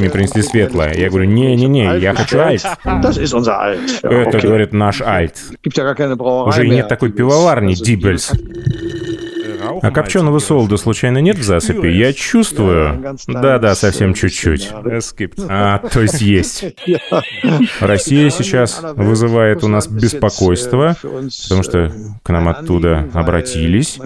мне принесли светлое. Я говорю, не-не-не, я хочу альт. Это, говорит, наш альт. Уже нет такой пивоварни, Дибельс. А копченого солода случайно нет в засыпи? Я чувствую. Да-да, совсем чуть-чуть. А, то есть есть. Россия сейчас вызывает у нас беспокойство, потому что к нам оттуда обратились.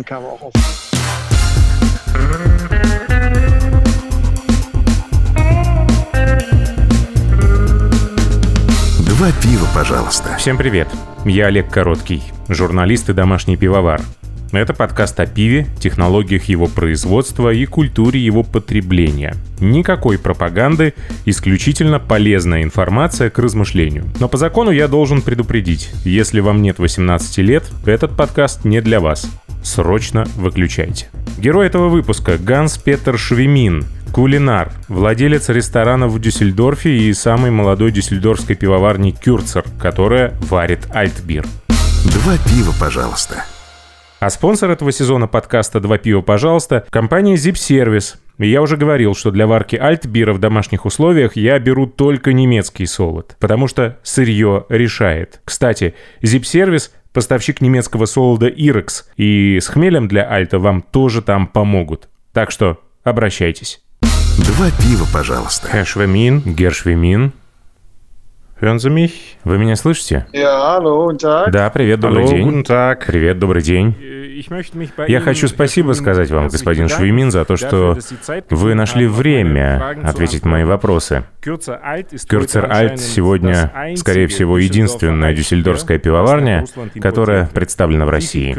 Два пива, пожалуйста. Всем привет. Я Олег Короткий, журналист и домашний пивовар. Это подкаст о пиве, технологиях его производства и культуре его потребления. Никакой пропаганды, исключительно полезная информация к размышлению. Но по закону я должен предупредить, если вам нет 18 лет, этот подкаст не для вас. Срочно выключайте. Герой этого выпуска Ганс Петер Швемин, Кулинар, владелец ресторана в Дюссельдорфе и самой молодой дюссельдорфской пивоварни Кюрцер, которая варит альтбир. Два пива, пожалуйста. А спонсор этого сезона подкаста «Два пива, пожалуйста» — компания Zip Service. И я уже говорил, что для варки альтбира в домашних условиях я беру только немецкий солод, потому что сырье решает. Кстати, Zip Service — поставщик немецкого солода Irex, и с хмелем для альта вам тоже там помогут. Так что обращайтесь. Два пива, пожалуйста. Schwemin, Гершвемин. Mich? Вы меня слышите? Да, привет, добрый день. Привет, добрый день. Я хочу спасибо сказать вам, господин Швеймин, за то, что вы нашли время ответить на мои вопросы. Кюрцер Альт сегодня, скорее всего, единственная дюссельдорфская пивоварня, которая представлена в России.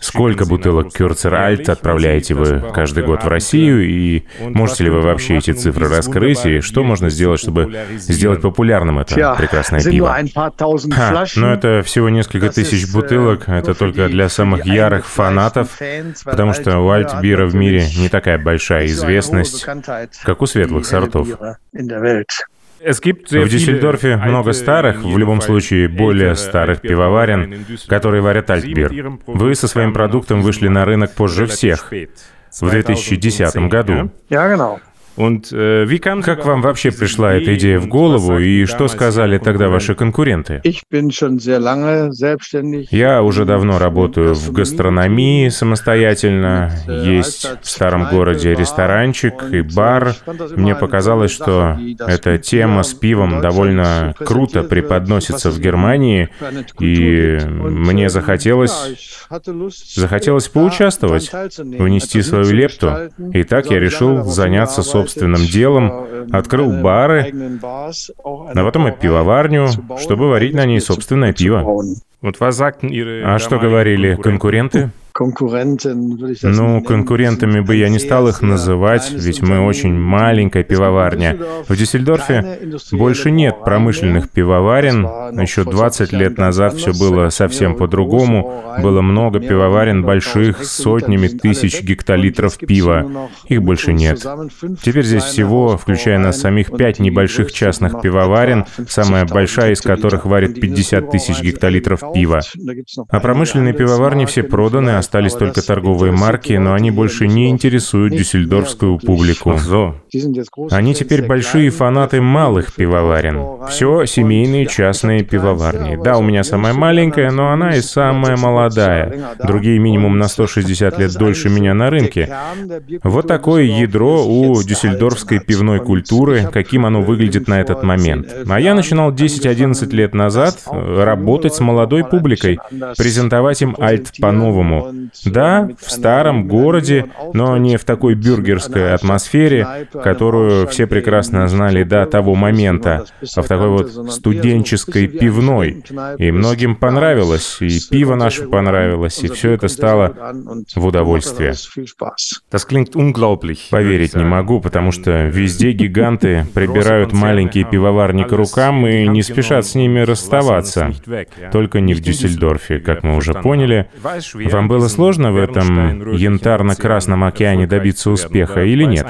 Сколько бутылок Кюрцер Альт отправляете вы каждый год в Россию, и можете ли вы вообще эти цифры раскрыть, и что можно сделать, чтобы сделать популярным это прекрасное пиво? Ха, но это всего несколько тысяч бутылок, это только для самых ярых фанатов, потому что у альтбира в мире не такая большая известность, как у светлых сортов. В Дюссельдорфе много старых, в любом случае более старых пивоварен, которые варят альтбир. Вы со своим продуктом вышли на рынок позже всех, в 2010 году. Как вам вообще пришла эта идея в голову и что сказали тогда ваши конкуренты? Я уже давно работаю в гастрономии самостоятельно. Есть в старом городе ресторанчик и бар. Мне показалось, что эта тема с пивом довольно круто преподносится в Германии, и мне захотелось, захотелось поучаствовать, внести свою лепту. И так я решил заняться собственным собственным делом, открыл бары, а потом и пивоварню, чтобы варить на ней собственное пиво. А что говорили конкуренты? Ну, конкурентами бы я не стал их называть, ведь мы очень маленькая пивоварня. В Дюссельдорфе больше нет промышленных пивоварен. Еще 20 лет назад все было совсем по-другому. Было много пивоварен больших, с сотнями тысяч гектолитров пива. Их больше нет. Теперь здесь всего, включая нас самих, пять небольших частных пивоварен, самая большая из которых варит 50 тысяч гектолитров пива. А промышленные пивоварни все проданы, остались только торговые марки, но они больше не интересуют дюссельдорфскую публику. Они теперь большие фанаты малых пивоварен. Все семейные частные пивоварни. Да, у меня самая маленькая, но она и самая молодая. Другие минимум на 160 лет дольше меня на рынке. Вот такое ядро у дюссельдорфской пивной культуры, каким оно выглядит на этот момент. А я начинал 10-11 лет назад работать с молодой публикой, презентовать им альт по-новому. Да, в старом городе, но не в такой бюргерской атмосфере, которую все прекрасно знали до того момента, а в такой вот студенческой пивной. И многим понравилось, и пиво наше понравилось, и все это стало в удовольствие. Поверить не могу, потому что везде гиганты прибирают маленькие пивоварни к рукам и не спешат с ними расставаться. Только не в Дюссельдорфе, как мы уже поняли. Вам было сложно в этом янтарно-красном океане добиться успеха или нет?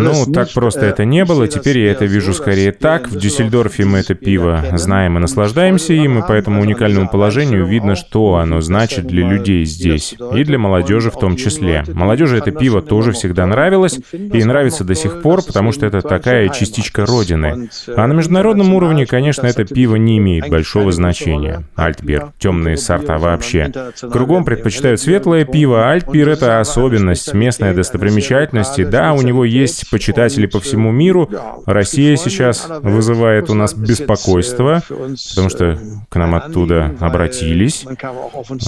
Ну, так просто это не было. Теперь я это вижу скорее так. В Дюссельдорфе мы это пиво знаем и наслаждаемся им, и по этому уникальному положению видно, что оно значит для людей здесь. И для молодежи в том числе. Молодежи это пиво тоже всегда нравилось, и нравится до сих пор, потому что это такая частичка Родины. А на международном уровне, конечно, это пиво не имеет большого значения. Альтбир, темные сорта вообще. Кругом предпочитают светлое пиво, а Альтбир — это особенность, местная достопримечательность, вероятности, да, у него есть почитатели по всему миру. Россия сейчас вызывает у нас беспокойство, потому что к нам оттуда обратились.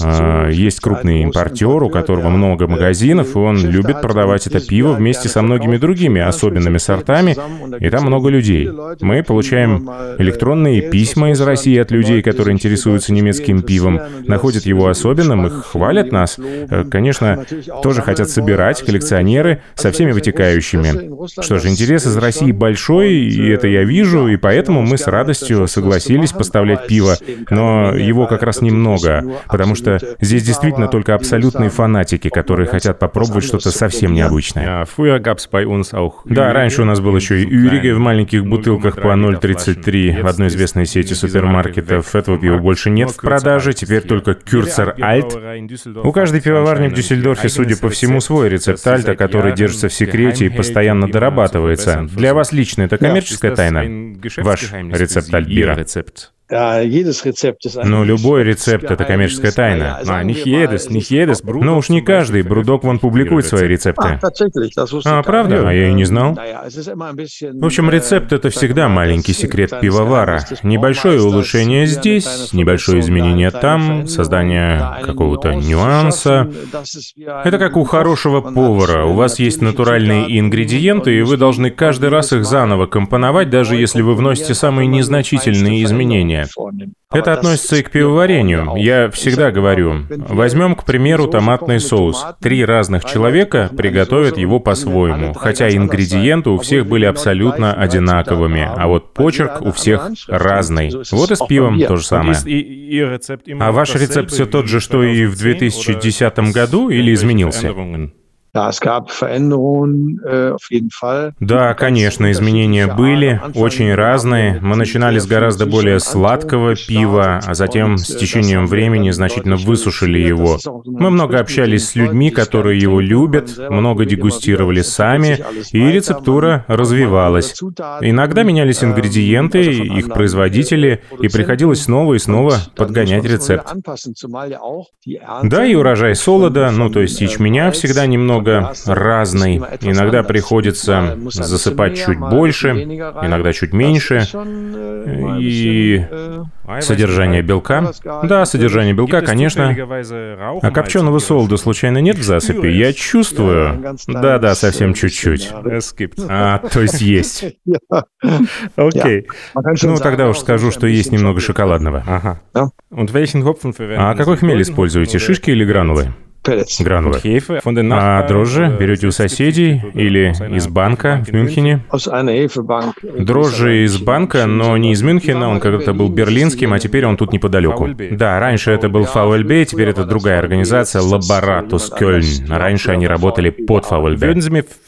А, есть крупный импортер, у которого много магазинов, и он любит продавать это пиво вместе со многими другими особенными сортами, и там много людей. Мы получаем электронные письма из России от людей, которые интересуются немецким пивом, находят его особенным, их хвалят нас. Э, конечно, тоже хотят собирать коллекционеры, со всеми вытекающими. Что же, интерес из России большой, и это я вижу, и поэтому мы с радостью согласились поставлять пиво, но его как раз немного, потому что здесь действительно только абсолютные фанатики, которые хотят попробовать что-то совсем необычное. Да, раньше у нас был еще и Юрига в маленьких бутылках по 0,33 в одной известной сети супермаркетов. Этого пива больше нет в продаже, теперь только Кюрцер Альт. У каждой пивоварни в Дюссельдорфе, судя по всему, свой рецепт Альта, который держится в секрете и постоянно дорабатывается. Для вас лично это коммерческая тайна? Ваш рецепт Альбира? Ну, любой рецепт — это коммерческая тайна. А, не едес, не едес, Ну уж не каждый, Брудок вон публикует свои рецепты. А, правда? А я и не знал. В общем, рецепт — это всегда маленький секрет пивовара. Небольшое улучшение здесь, небольшое изменение там, создание какого-то нюанса. Это как у хорошего повара. У вас есть натуральные ингредиенты, и вы должны каждый раз их заново компоновать, даже если вы вносите самые незначительные изменения изменения. Это относится и к пивоварению. Я всегда говорю, возьмем, к примеру, томатный соус. Три разных человека приготовят его по-своему, хотя ингредиенты у всех были абсолютно одинаковыми, а вот почерк у всех разный. Вот и с пивом то же самое. А ваш рецепт все тот же, что и в 2010 году или изменился? Äh, да, конечно, изменения были, очень разные. Мы начинали с гораздо более сладкого пива, а затем с течением времени значительно высушили его. Мы много общались с людьми, которые его любят, много дегустировали сами, и рецептура развивалась. Иногда менялись ингредиенты, их производители, и приходилось снова и снова подгонять рецепт. Да, и урожай солода, ну то есть ячменя всегда немного немного разный. Иногда приходится засыпать чуть больше, иногда чуть меньше. И содержание белка? Да, содержание белка, конечно. А копченого солода случайно нет в засыпи? Я чувствую. Да-да, совсем чуть-чуть. А, то есть есть. Окей. Ну, тогда уж скажу, что есть немного шоколадного. Ага. А какой хмель используете, шишки или гранулы? Гранулы. А дрожжи берете у соседей или из банка в Мюнхене? Дрожжи из банка, но не из Мюнхена, он когда-то был берлинским, а теперь он тут неподалеку. Да, раньше это был ФАУЛБ, теперь это другая организация, Лаборатус Кёльн. Раньше они работали под ФАУЛБ.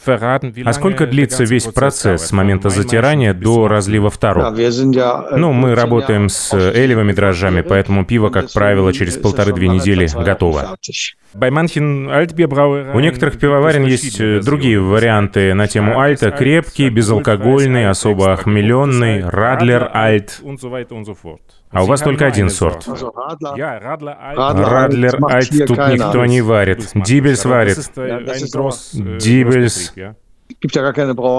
А сколько длится весь процесс с момента затирания до разлива в тару? Ну, мы работаем с элевыми дрожжами, поэтому пиво, как правило, через полторы-две недели готово. У некоторых пивоварен есть э, другие варианты на тему альта. Крепкий, безалкогольный, особо охмеленный, Радлер Альт. А у вас только один сорт. Радлер Альт тут никто не варит. Дибельс варит. Дибельс.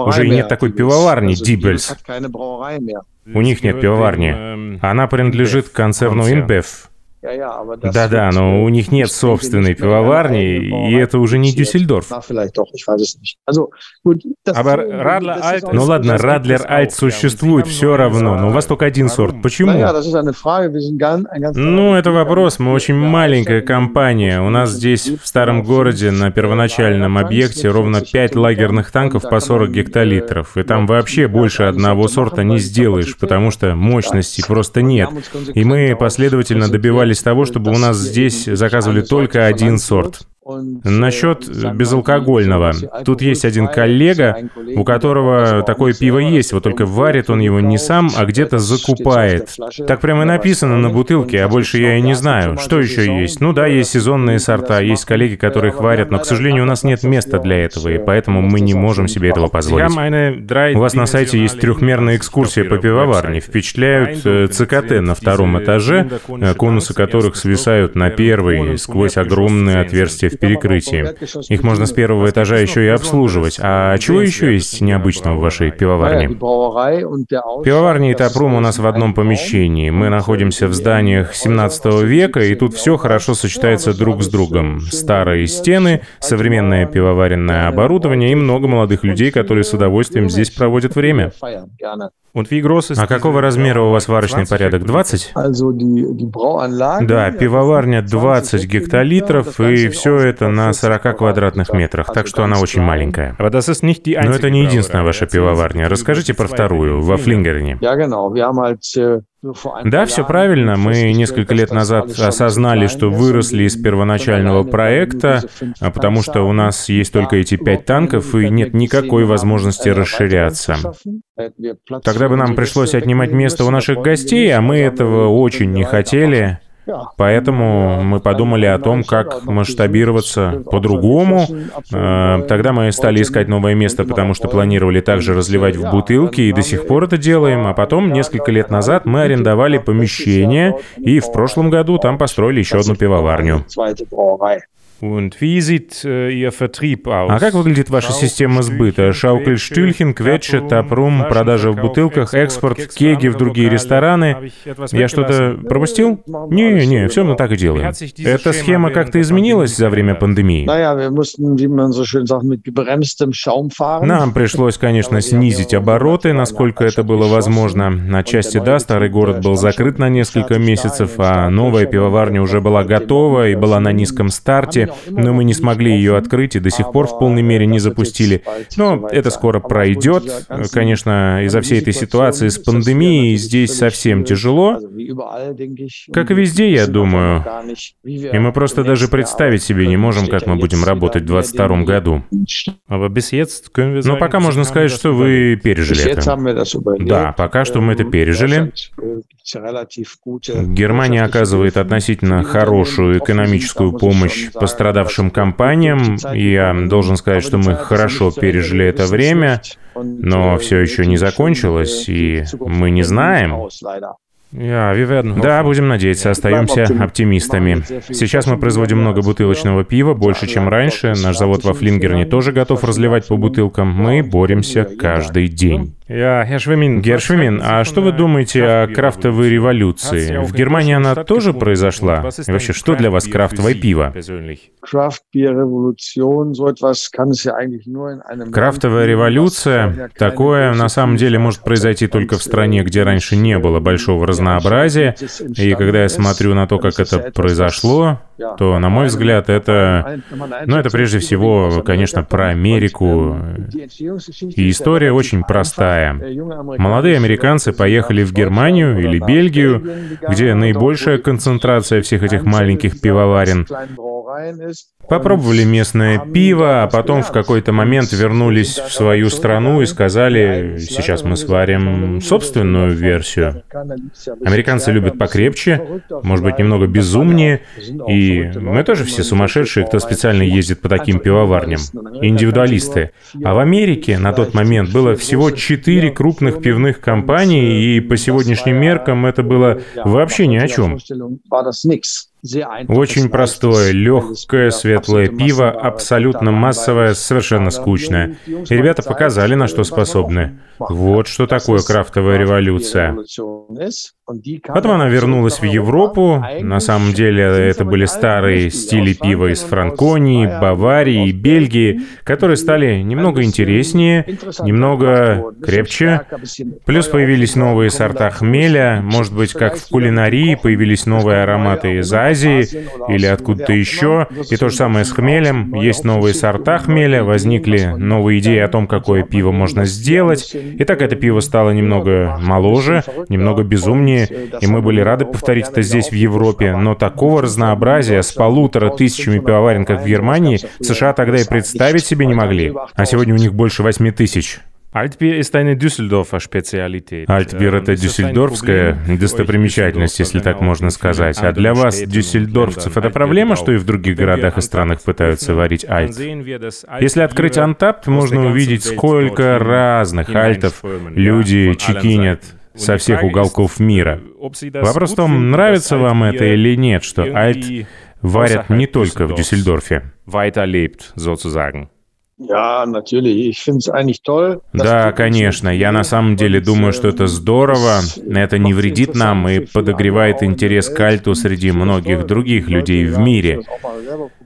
Уже и нет такой пивоварни, Дибельс. У них нет пивоварни. Она принадлежит концерну Инбеф. Да-да, но у них нет собственной пивоварни, и это уже не Дюссельдорф. Ну ладно, Радлер Альт существует все равно, но у вас только один сорт. Почему? Ну, это вопрос. Мы очень маленькая компания. У нас здесь, в старом городе, на первоначальном объекте, ровно 5 лагерных танков по 40 гектолитров. И там вообще больше одного сорта не сделаешь, потому что мощности просто нет. И мы последовательно добивались добивались того, чтобы у нас здесь заказывали только один сорт. Насчет безалкогольного. Тут есть один коллега, у которого такое пиво есть, вот только варит он его не сам, а где-то закупает. Так прямо и написано на бутылке, а больше я и не знаю. Что еще есть? Ну да, есть сезонные сорта, есть коллеги, которые их варят, но, к сожалению, у нас нет места для этого, и поэтому мы не можем себе этого позволить. У вас на сайте есть трехмерная экскурсия по пивоварне. Впечатляют э, ЦКТ на втором этаже, э, конусы которых свисают на первый сквозь огромные отверстия в перекрытии. Их можно с первого этажа еще и обслуживать. А чего еще есть необычного в вашей пивоварне? Пивоварня и тапрум у нас в одном помещении. Мы находимся в зданиях 17 века, и тут все хорошо сочетается друг с другом. Старые стены, современное пивоваренное оборудование и много молодых людей, которые с удовольствием здесь проводят время. А какого размера у вас варочный порядок? 20? Да, пивоварня 20 гектолитров, и все это на 40 квадратных метрах, так что она очень маленькая. Но это не единственная ваша пивоварня. Расскажите про вторую, во Флингерне. Да, все правильно. Мы несколько лет назад осознали, что выросли из первоначального проекта, а потому что у нас есть только эти пять танков и нет никакой возможности расширяться. Тогда бы нам пришлось отнимать место у наших гостей, а мы этого очень не хотели. Поэтому мы подумали о том, как масштабироваться по-другому. Э, тогда мы стали искать новое место, потому что планировали также разливать в бутылки, и до сих пор это делаем. А потом, несколько лет назад, мы арендовали помещение, и в прошлом году там построили еще одну пивоварню. Äh? А как выглядит ваша система сбыта? Шаукель, Штюльхен, Кветче, Тапрум, продажа в бутылках, экспорт, кеги в другие рестораны. Я что-то пропустил? Не, не, все мы так и делаем. Эта схема как-то изменилась за время пандемии? Нам пришлось, конечно, снизить обороты, насколько это было возможно. На части, да, старый город был закрыт на несколько месяцев, а новая пивоварня уже была готова и была на низком старте но мы не смогли ее открыть и до сих пор в полной мере не запустили. Но это скоро пройдет. Конечно, из-за всей этой ситуации с пандемией здесь совсем тяжело. Как и везде, я думаю. И мы просто даже представить себе не можем, как мы будем работать в 2022 году. Но пока можно сказать, что вы пережили это. Да, пока что мы это пережили. Германия оказывает относительно хорошую экономическую помощь пострадавшим компаниям. Я должен сказать, что мы хорошо пережили это время, но все еще не закончилось, и мы не знаем, да, будем надеяться, остаемся оптимистами. Сейчас мы производим много бутылочного пива, больше, чем раньше. Наш завод во Флингерне тоже готов разливать по бутылкам. Мы боремся каждый день. Гершвимин, а что вы думаете о крафтовой революции? В Германии она тоже произошла? И вообще, что для вас крафтовое пиво? Крафтовая революция, такое на самом деле может произойти только в стране, где раньше не было большого разнообразия. И когда я смотрю на то, как это произошло, то, на мой взгляд, это... Ну, это прежде всего, конечно, про Америку. И история очень простая. Молодые американцы поехали в Германию или Бельгию, где наибольшая концентрация всех этих маленьких пивоварен. Попробовали местное пиво, а потом в какой-то момент вернулись в свою страну и сказали, сейчас мы сварим собственную версию. Американцы любят покрепче, может быть, немного безумнее, и мы тоже все сумасшедшие, кто специально ездит по таким пивоварням, индивидуалисты. А в Америке на тот момент было всего четыре крупных пивных компании, и по сегодняшним меркам это было вообще ни о чем. Очень простое, легкое, светлое пиво, абсолютно массовое, совершенно скучное. И ребята показали, на что способны. Вот что такое крафтовая революция. Потом она вернулась в Европу. На самом деле это были старые стили пива из Франконии, Баварии и Бельгии, которые стали немного интереснее, немного крепче. Плюс появились новые сорта хмеля. Может быть, как в кулинарии появились новые ароматы из Азии или откуда-то еще. И то же самое с хмелем. Есть новые сорта хмеля, возникли новые идеи о том, какое пиво можно сделать. И так это пиво стало немного моложе, немного безумнее, Германии, и мы были рады повторить это здесь, в Европе, но такого разнообразия с полутора тысячами пивоварен, как в Германии, США тогда и представить себе не могли. А сегодня у них больше восьми тысяч. Альтбир ist eine Düsseldorfer Spezialität. Альтбир — это дюссельдорфская достопримечательность, если так можно сказать. А для вас, дюссельдорфцев, это проблема, что и в других городах и странах пытаются варить альт? Если открыть антапт, можно увидеть, сколько разных альтов люди чекинят со всех уголков мира. Вопрос в том, нравится вам это или нет, что альт варят не только в Дюссельдорфе. Weiterlebt, sozusagen. Да, конечно. Я на самом деле думаю, что это здорово. Это не вредит нам и подогревает интерес к альту среди многих других людей в мире.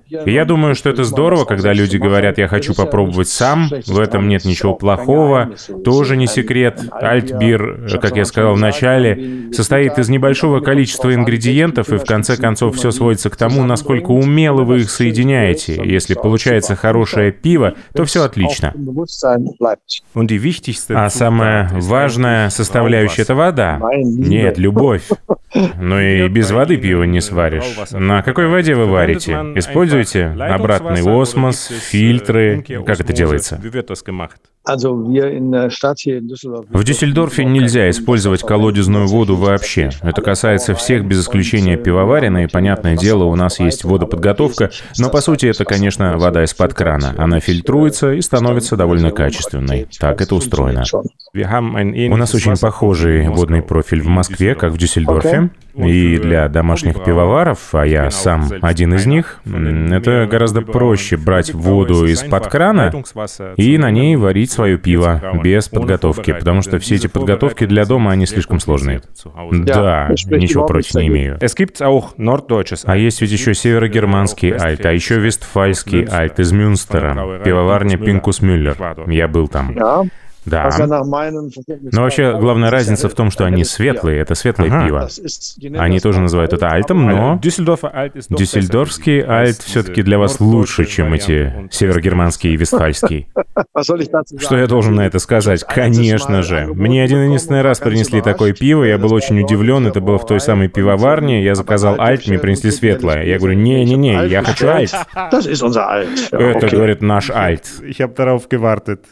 И я думаю, что это здорово, когда люди говорят, я хочу попробовать сам, в этом нет ничего плохого, тоже не секрет. Альтбир, как я сказал в начале, состоит из небольшого количества ингредиентов, и в конце концов все сводится к тому, насколько умело вы их соединяете. Если получается хорошее пиво, то все отлично. А самая важная составляющая — это вода. Нет, любовь. Но и без воды пиво не сваришь. На какой воде вы варите? Используете используете обратный осмос, фильтры? Как это делается? В Дюссельдорфе нельзя использовать колодезную воду вообще. Это касается всех без исключения пивоварен, и, понятное дело, у нас есть водоподготовка, но, по сути, это, конечно, вода из-под крана. Она фильтруется и становится довольно качественной. Так это устроено. У нас очень похожий водный профиль в Москве, как в Дюссельдорфе. И для домашних пивоваров, а я сам один из них, это гораздо проще брать воду из-под крана и на ней варить свое пиво без подготовки, потому что все эти подготовки для дома, они слишком сложные. Да, ничего против не имею. А есть ведь еще северогерманский альт, а еще вестфальский альт из Мюнстера, пивоварня Пинкус Мюллер. Я был там. Да. Но вообще главная разница в том, что они светлые, это светлое ага. пиво. Они тоже называют это альтом, но дюссельдорфский альт все-таки для вас лучше, чем эти северогерманские и вестфальские. Что я должен на это сказать? Конечно же. Мне один единственный раз принесли такое пиво, я был очень удивлен, это было в той самой пивоварне, я заказал альт, мне принесли светлое. Я говорю, не-не-не, я хочу альт. Это, говорит, наш альт.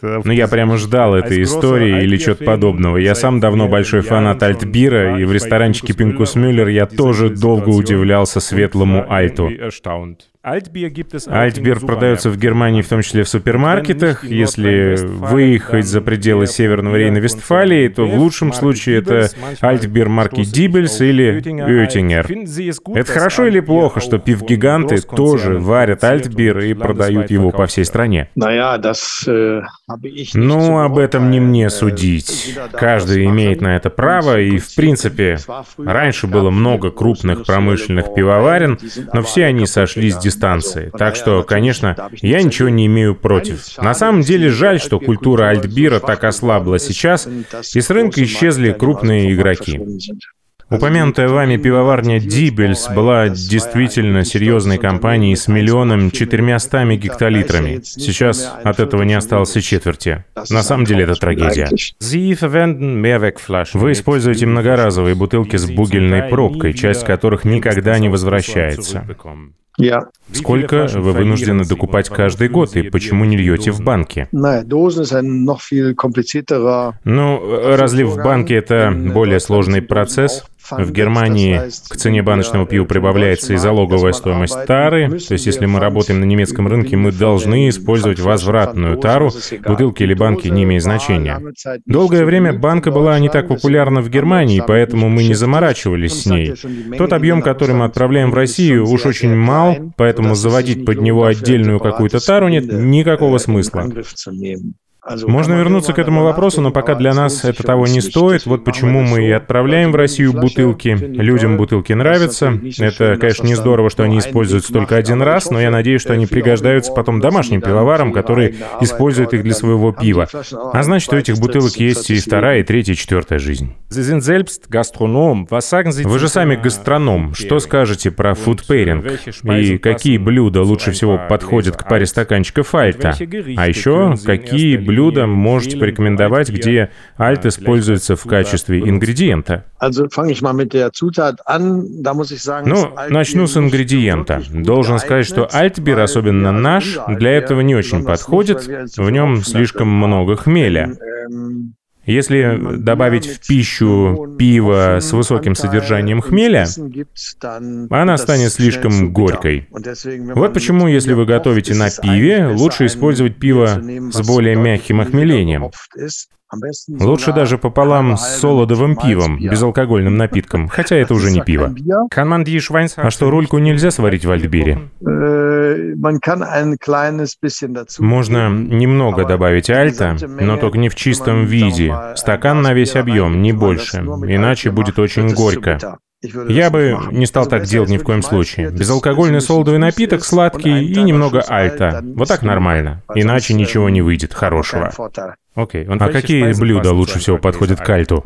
Ну, я прямо ждал этой истории или чего-то подобного. Я сам давно большой фанат альтбира, и в ресторанчике Пинкус Мюллер я тоже долго удивлялся светлому альту. Альтбир продается в Германии, в том числе в супермаркетах. Если выехать за пределы Северного Рейна-Вестфалии, то в лучшем случае это Альтбир марки Дибельс или Оеттингер. Это хорошо или плохо, что пивгиганты тоже варят Альтбир и продают его по всей стране? Ну, об этом не мне судить. Каждый имеет на это право, и, в принципе, раньше было много крупных промышленных пивоварен, но все они сошлись с дистанции. Так что, конечно, я ничего не имею против. На самом деле жаль, что культура альтбира так ослабла сейчас, и с рынка исчезли крупные игроки. Упомянутая вами пивоварня Дибельс была действительно серьезной компанией с миллионом четырьмястами гектолитрами. Сейчас от этого не осталось и четверти. На самом деле это трагедия. Вы используете многоразовые бутылки с бугельной пробкой, часть которых никогда не возвращается. Сколько вы вынуждены докупать каждый год и почему не льете в банке? Ну, разлив в банке — это более сложный процесс. В Германии к цене баночного пива прибавляется и залоговая стоимость тары. То есть, если мы работаем на немецком рынке, мы должны использовать возвратную тару. Бутылки или банки не имеют значения. Долгое время банка была не так популярна в Германии, поэтому мы не заморачивались с ней. Тот объем, который мы отправляем в Россию, уж очень мал, поэтому заводить под него отдельную какую-то тару нет никакого смысла. Можно вернуться к этому вопросу, но пока для нас это того не стоит. Вот почему мы и отправляем в Россию бутылки. Людям бутылки нравятся. Это, конечно, не здорово, что они используют столько один раз, но я надеюсь, что они пригождаются потом домашним пивоварам, которые используют их для своего пива. А значит, у этих бутылок есть и вторая, и третья, и четвертая жизнь. Вы же сами гастроном. Что скажете про фудпейринг? И какие блюда лучше всего подходят к паре стаканчиков альта? А еще, какие блюда блюда можете порекомендовать, где альт используется в качестве ингредиента? Ну, начну с ингредиента. Должен сказать, что альтбир, особенно наш, для этого не очень подходит. В нем слишком много хмеля. Если добавить в пищу пиво с высоким содержанием хмеля, она станет слишком горькой. Вот почему, если вы готовите на пиве, лучше использовать пиво с более мягким охмелением. Лучше даже пополам с солодовым пивом, безалкогольным напитком, хотя это уже не пиво. А что, рульку нельзя сварить в альтбире? Можно немного добавить альта, но только не в чистом виде. Стакан на весь объем, не больше, иначе будет очень горько. Я бы не стал так делать ни в коем случае. Безалкогольный солодовый напиток, сладкий и немного альта. Вот так нормально. Иначе ничего не выйдет хорошего. Окей. Okay. А какие блюда лучше всего подходят к альту?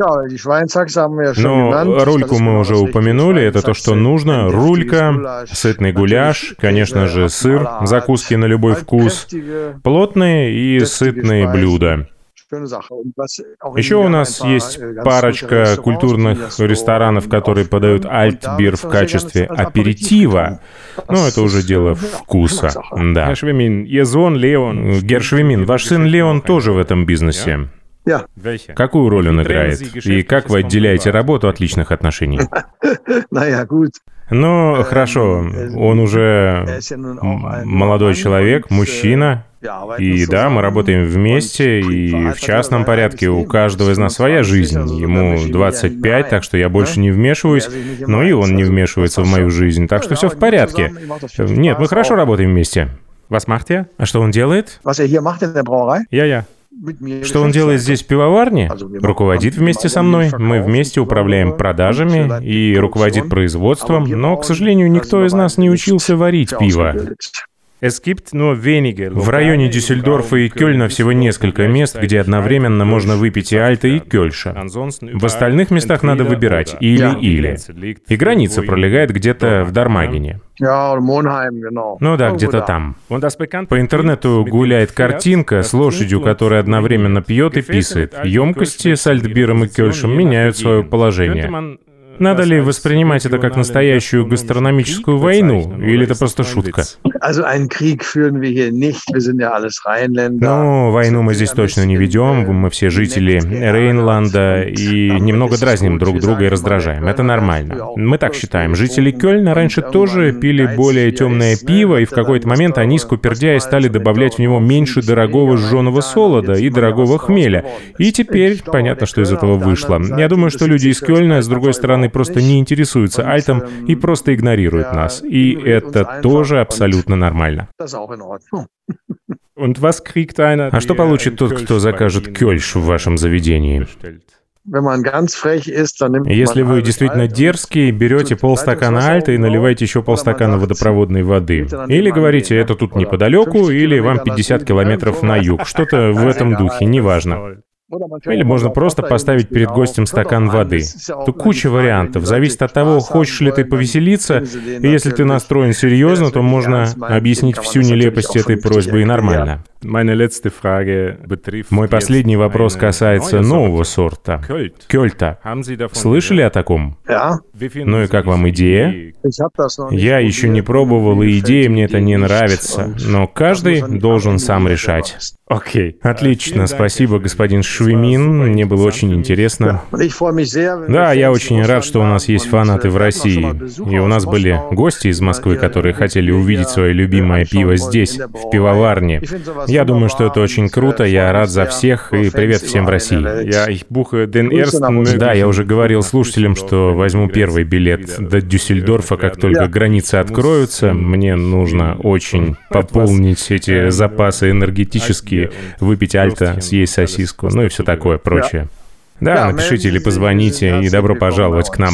Ну, рульку мы уже упомянули. Это то, что нужно. Рулька, сытный гуляш, конечно же, сыр, закуски на любой вкус, плотные и сытные блюда. Еще у нас есть äh, парочка культурных ресторанов, которые подают альтбир в качестве аперитива. Но это уже дело вкуса. Да. Гершвимин, ваш сын Леон тоже в этом бизнесе. Какую роль он играет? И как вы отделяете работу от личных отношений? Ну, хорошо, он уже молодой человек, мужчина, и да, мы работаем вместе, и в частном порядке у каждого из нас своя жизнь. Ему 25, так что я больше не вмешиваюсь, но и он не вмешивается в мою жизнь, так что все в порядке. Нет, мы хорошо работаем вместе. Вас махте? А что он делает? Я-я. Что он делает здесь в пивоварне? Руководит вместе со мной. Мы вместе управляем продажами и руководит производством, но, к сожалению, никто из нас не учился варить пиво. В районе Дюссельдорфа и Кёльна всего несколько мест, где одновременно можно выпить и Альта, и Кёльша. В остальных местах надо выбирать или-или. И граница пролегает где-то в Дармагене. Ну да, где-то там. По интернету гуляет картинка с лошадью, которая одновременно пьет и писает. Емкости с альтбиром и кельшем меняют свое положение. Надо ли воспринимать это как настоящую гастрономическую войну, или это просто шутка? Ну, войну мы здесь точно не ведем, мы все жители Рейнланда и немного дразним друг друга и раздражаем. Это нормально. Мы так считаем. Жители Кёльна раньше тоже пили более темное пиво, и в какой-то момент они, скупердяя, стали добавлять в него меньше дорогого жженого солода и дорогого хмеля. И теперь понятно, что из этого вышло. Я думаю, что люди из Кёльна, с другой стороны, просто не интересуются альтом и просто игнорируют нас. И это тоже абсолютно нормально. А что получит тот, кто закажет кёльш в вашем заведении? Если вы действительно дерзкий, берете полстакана альта и наливаете еще полстакана водопроводной воды. Или говорите, это тут неподалеку, или вам 50 километров на юг. Что-то в этом духе, неважно. Или можно просто поставить перед гостем стакан воды. Тут куча вариантов. Зависит от того, хочешь ли ты повеселиться. И если ты настроен серьезно, то можно объяснить всю нелепость этой просьбы и нормально. Мой последний вопрос касается нового сорта — кёльта. Слышали о таком? Ну и как вам идея? Я еще не пробовал, и идея мне это не нравится. Но каждый должен сам решать. Окей. Отлично, спасибо, господин Швимин. Мне было очень интересно. Да, я очень рад, что у нас есть фанаты в России. И у нас были гости из Москвы, которые хотели увидеть свое любимое пиво здесь, в пивоварне. Я думаю, что это очень круто. Я рад за всех и привет всем в России. Я den ersten. Да, я уже говорил слушателям, что возьму первый билет до Дюссельдорфа, как только границы откроются. Мне нужно очень пополнить эти запасы энергетические, выпить альта, съесть сосиску, ну и все такое прочее. Да, напишите или позвоните, и добро пожаловать к нам.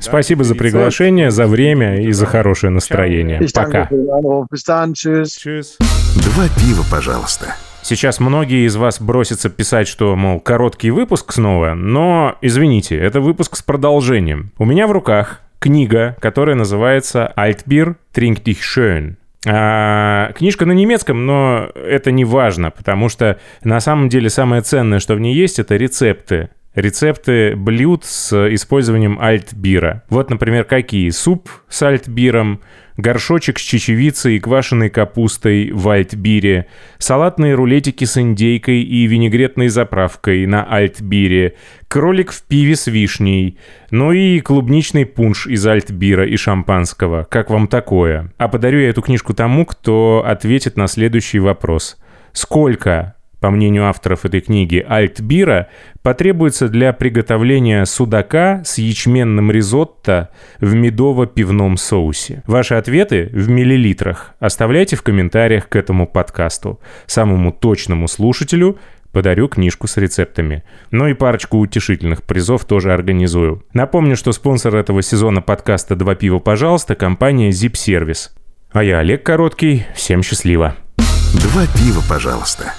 Спасибо за приглашение, за время и за хорошее настроение. Пока. Два пива, пожалуйста. Сейчас многие из вас бросятся писать, что, мол, короткий выпуск снова, но, извините, это выпуск с продолжением. У меня в руках книга, которая называется «Altbier, trink dich schön». А, книжка на немецком, но это не важно, потому что на самом деле самое ценное, что в ней есть, это рецепты. Рецепты блюд с использованием альтбира. Вот, например, какие? Суп с альтбиром, горшочек с чечевицей и квашеной капустой в альтбире, салатные рулетики с индейкой и винегретной заправкой на альтбире, кролик в пиве с вишней, ну и клубничный пунш из альтбира и шампанского. Как вам такое? А подарю я эту книжку тому, кто ответит на следующий вопрос. Сколько по мнению авторов этой книги, альтбира потребуется для приготовления судака с ячменным ризотто в медово-пивном соусе. Ваши ответы в миллилитрах оставляйте в комментариях к этому подкасту. Самому точному слушателю подарю книжку с рецептами. Ну и парочку утешительных призов тоже организую. Напомню, что спонсор этого сезона подкаста «Два пива, пожалуйста» — компания Zip Service. А я Олег Короткий. Всем счастливо. «Два пива, пожалуйста».